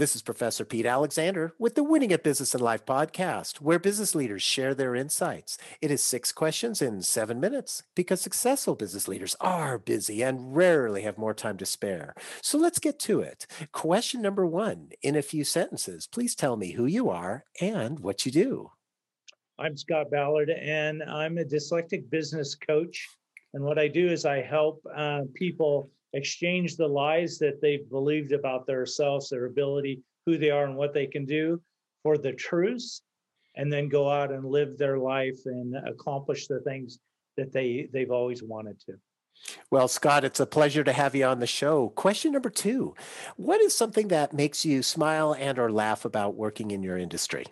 This is Professor Pete Alexander with the Winning at Business and Life podcast, where business leaders share their insights. It is six questions in seven minutes because successful business leaders are busy and rarely have more time to spare. So let's get to it. Question number one in a few sentences, please tell me who you are and what you do. I'm Scott Ballard, and I'm a dyslexic business coach. And what I do is I help uh, people exchange the lies that they've believed about themselves, their ability, who they are, and what they can do for the truths, and then go out and live their life and accomplish the things that they they've always wanted to. Well, Scott, it's a pleasure to have you on the show. Question number two: What is something that makes you smile and or laugh about working in your industry?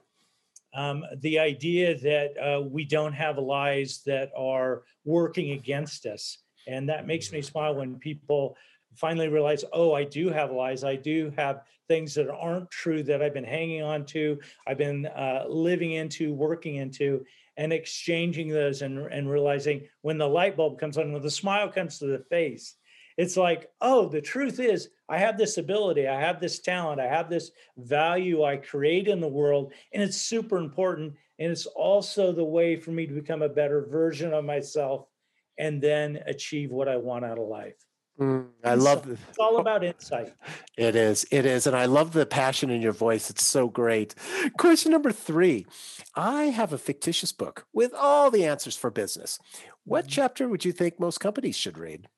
Um, the idea that uh, we don't have lies that are working against us and that makes me smile when people finally realize, oh, I do have lies. I do have things that aren't true that I've been hanging on to, I've been uh, living into, working into, and exchanging those and, and realizing when the light bulb comes on, when the smile comes to the face, it's like, oh, the truth is, I have this ability, I have this talent, I have this value I create in the world, and it's super important. And it's also the way for me to become a better version of myself and then achieve what I want out of life. Mm, I love so It's all about insight. It is. It is. And I love the passion in your voice. It's so great. Question number three I have a fictitious book with all the answers for business. What mm-hmm. chapter would you think most companies should read?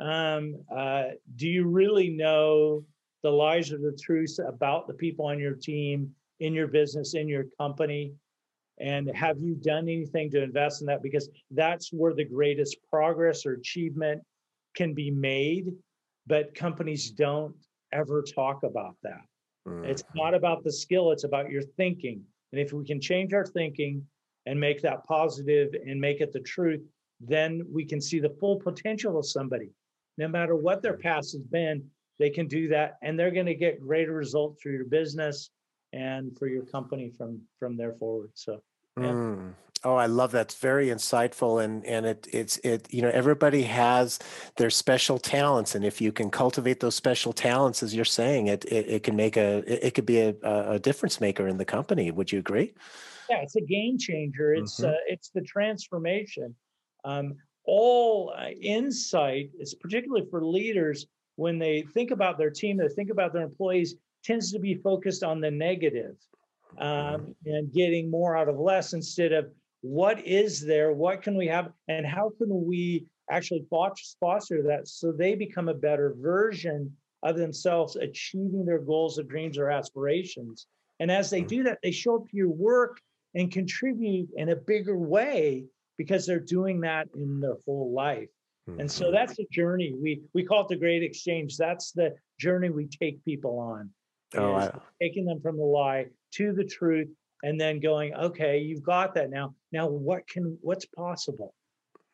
Um, uh, do you really know the lies or the truths about the people on your team, in your business, in your company? And have you done anything to invest in that? Because that's where the greatest progress or achievement can be made. But companies don't ever talk about that. Mm-hmm. It's not about the skill, it's about your thinking. And if we can change our thinking and make that positive and make it the truth, then we can see the full potential of somebody. No matter what their past has been, they can do that and they're going to get greater results for your business and for your company from from there forward. So yeah. Mm. Oh, I love that. It's very insightful, and and it it's it. You know, everybody has their special talents, and if you can cultivate those special talents, as you're saying, it it, it can make a it, could be a, a difference maker in the company. Would you agree? Yeah, it's a game changer. It's mm-hmm. uh, it's the transformation. Um, all uh, insight is particularly for leaders when they think about their team, they think about their employees, tends to be focused on the negative um, and getting more out of less instead of what is there, what can we have, and how can we actually foster that so they become a better version of themselves, achieving their goals or dreams or aspirations. And as they do that, they show up to your work and contribute in a bigger way because they're doing that in their whole life. And so mm-hmm. that's the journey. We we call it the great exchange. That's the journey we take people on. Oh, I... taking them from the lie to the truth and then going, okay, you've got that now. Now what can what's possible?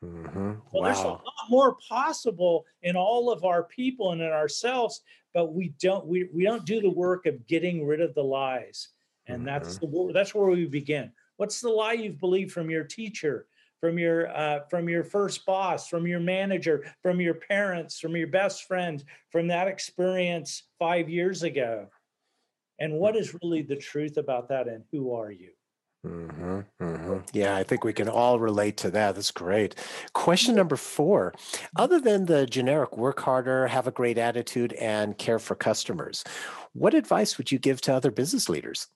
Mm-hmm. Well, wow. there's a lot more possible in all of our people and in ourselves, but we don't we, we don't do the work of getting rid of the lies. And mm-hmm. that's the that's where we begin. What's the lie you've believed from your teacher, from your uh, from your first boss, from your manager, from your parents, from your best friend, from that experience five years ago? And what is really the truth about that and who are you mm-hmm, mm-hmm. Yeah, I think we can all relate to that. That's great. Question number four Other than the generic work harder, have a great attitude, and care for customers, what advice would you give to other business leaders?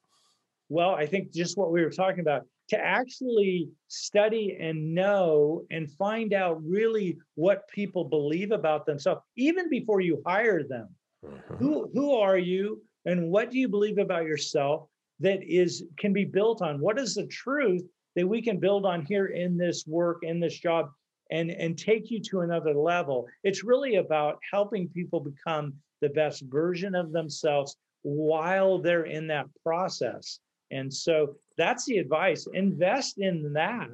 Well, I think just what we were talking about to actually study and know and find out really what people believe about themselves, even before you hire them. Mm-hmm. Who, who are you? And what do you believe about yourself that is can be built on? What is the truth that we can build on here in this work in this job and and take you to another level? It's really about helping people become the best version of themselves while they're in that process. And so that's the advice. Invest in that.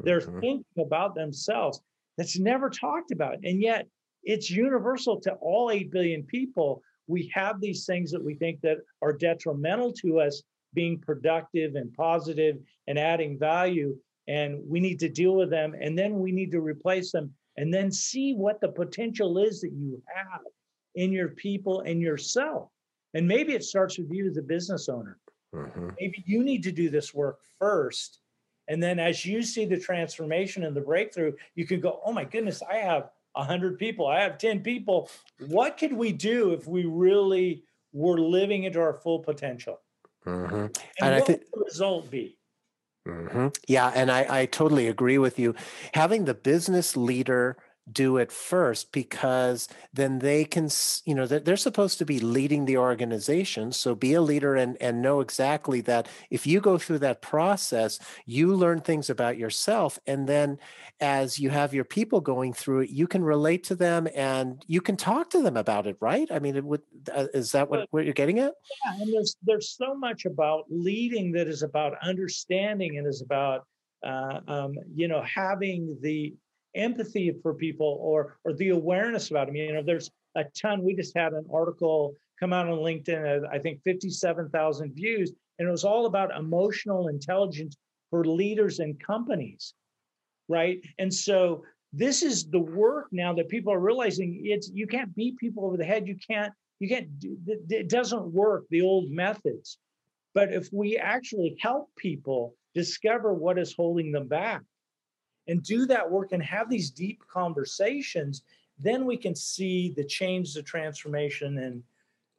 They're mm-hmm. thinking about themselves that's never talked about. And yet it's universal to all 8 billion people we have these things that we think that are detrimental to us being productive and positive and adding value and we need to deal with them and then we need to replace them and then see what the potential is that you have in your people and yourself And maybe it starts with you as a business owner. Mm-hmm. Maybe you need to do this work first. And then as you see the transformation and the breakthrough, you can go, oh my goodness, I have 100 people, I have 10 people. What could we do if we really were living into our full potential? Mm-hmm. And, and I think the result be? Mm-hmm. Yeah, and I, I totally agree with you. Having the business leader do it first because then they can you know they're supposed to be leading the organization. So be a leader and and know exactly that if you go through that process you learn things about yourself. And then as you have your people going through it you can relate to them and you can talk to them about it right? I mean it would uh, is that what, what you're getting at? Yeah and there's there's so much about leading that is about understanding and is about uh, um, you know having the empathy for people or or the awareness about them. You know, there's a ton. We just had an article come out on LinkedIn, I think 57,000 views, and it was all about emotional intelligence for leaders and companies, right? And so this is the work now that people are realizing it's you can't beat people over the head. You can't you can't it doesn't work the old methods. But if we actually help people discover what is holding them back, and do that work and have these deep conversations, then we can see the change, the transformation, and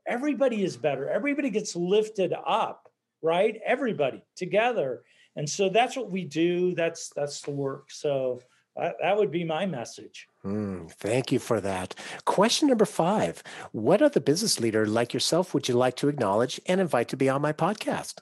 everybody is better. Everybody gets lifted up, right? Everybody together. And so that's what we do. That's that's the work. So that, would be my message. Mm, thank you for that. Question number five What other business leader like yourself would you like to acknowledge and invite to be on my podcast?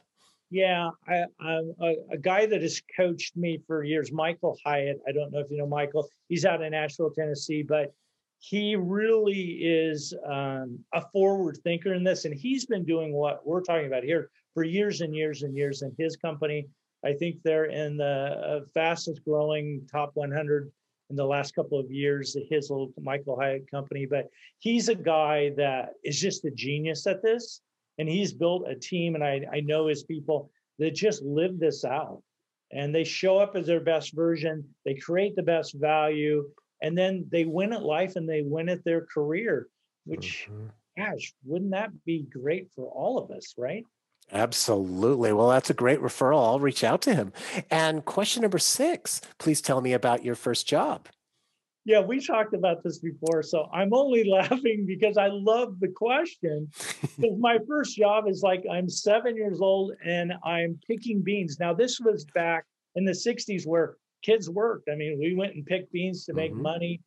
Yeah, a, guy that has coached me for years, Michael Hyatt. I don't know if you know Michael. He's out in Nashville, Tennessee, but he really is um, a forward thinker in this, and he's been doing what we're talking about here for years and years and years. In his company, I think they're in the uh, fastest growing top 100 in the last couple of years. His little Michael Hyatt company, but he's a guy that is just a genius at this and he's built a team and I, I know his people that just live this out and they show up as their best version they create the best value and then they win at life and they win at their career which mm-hmm. gosh wouldn't that be great for all of us right Absolutely. Well, that's a great referral. I'll reach out to him. And question number six please tell me about your first job. Yeah, we talked about this before. So I'm only laughing because I love the question. Because my first job is like I'm seven years old and I'm picking beans. Now, this was back in the 60s where kids worked. I mean, we went and picked beans to make mm-hmm. money.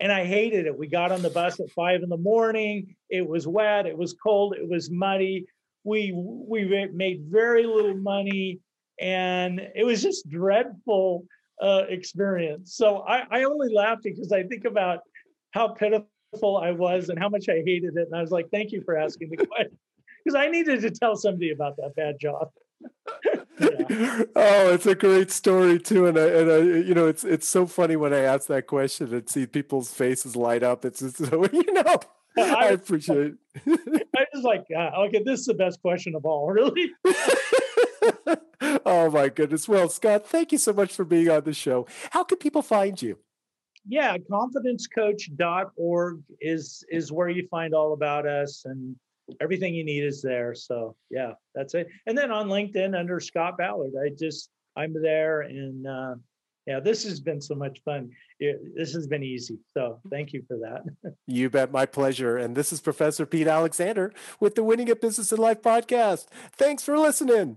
And I hated it. We got on the bus at five in the morning. It was wet. It was cold. It was muddy. We we made very little money, and it was just dreadful uh, experience. So I, I only laughed because I think about how pitiful I was and how much I hated it. And I was like, thank you for asking the question because I needed to tell somebody about that bad job. yeah. Oh, it's a great story too, and I, and I, you know, it's it's so funny when I ask that question and see people's faces light up. It's just, so you know, I, I appreciate. It. I was like, uh, okay, this is the best question of all, really oh my goodness. Well, Scott, thank you so much for being on the show. How can people find you? Yeah, confidencecoach.org is is where you find all about us and everything you need is there. So yeah, that's it. And then on LinkedIn under Scott Ballard, I just I'm there and uh, yeah, this has been so much fun. It, this has been easy. So thank you for that. you bet. My pleasure. And this is Professor Pete Alexander with the Winning at Business and Life podcast. Thanks for listening.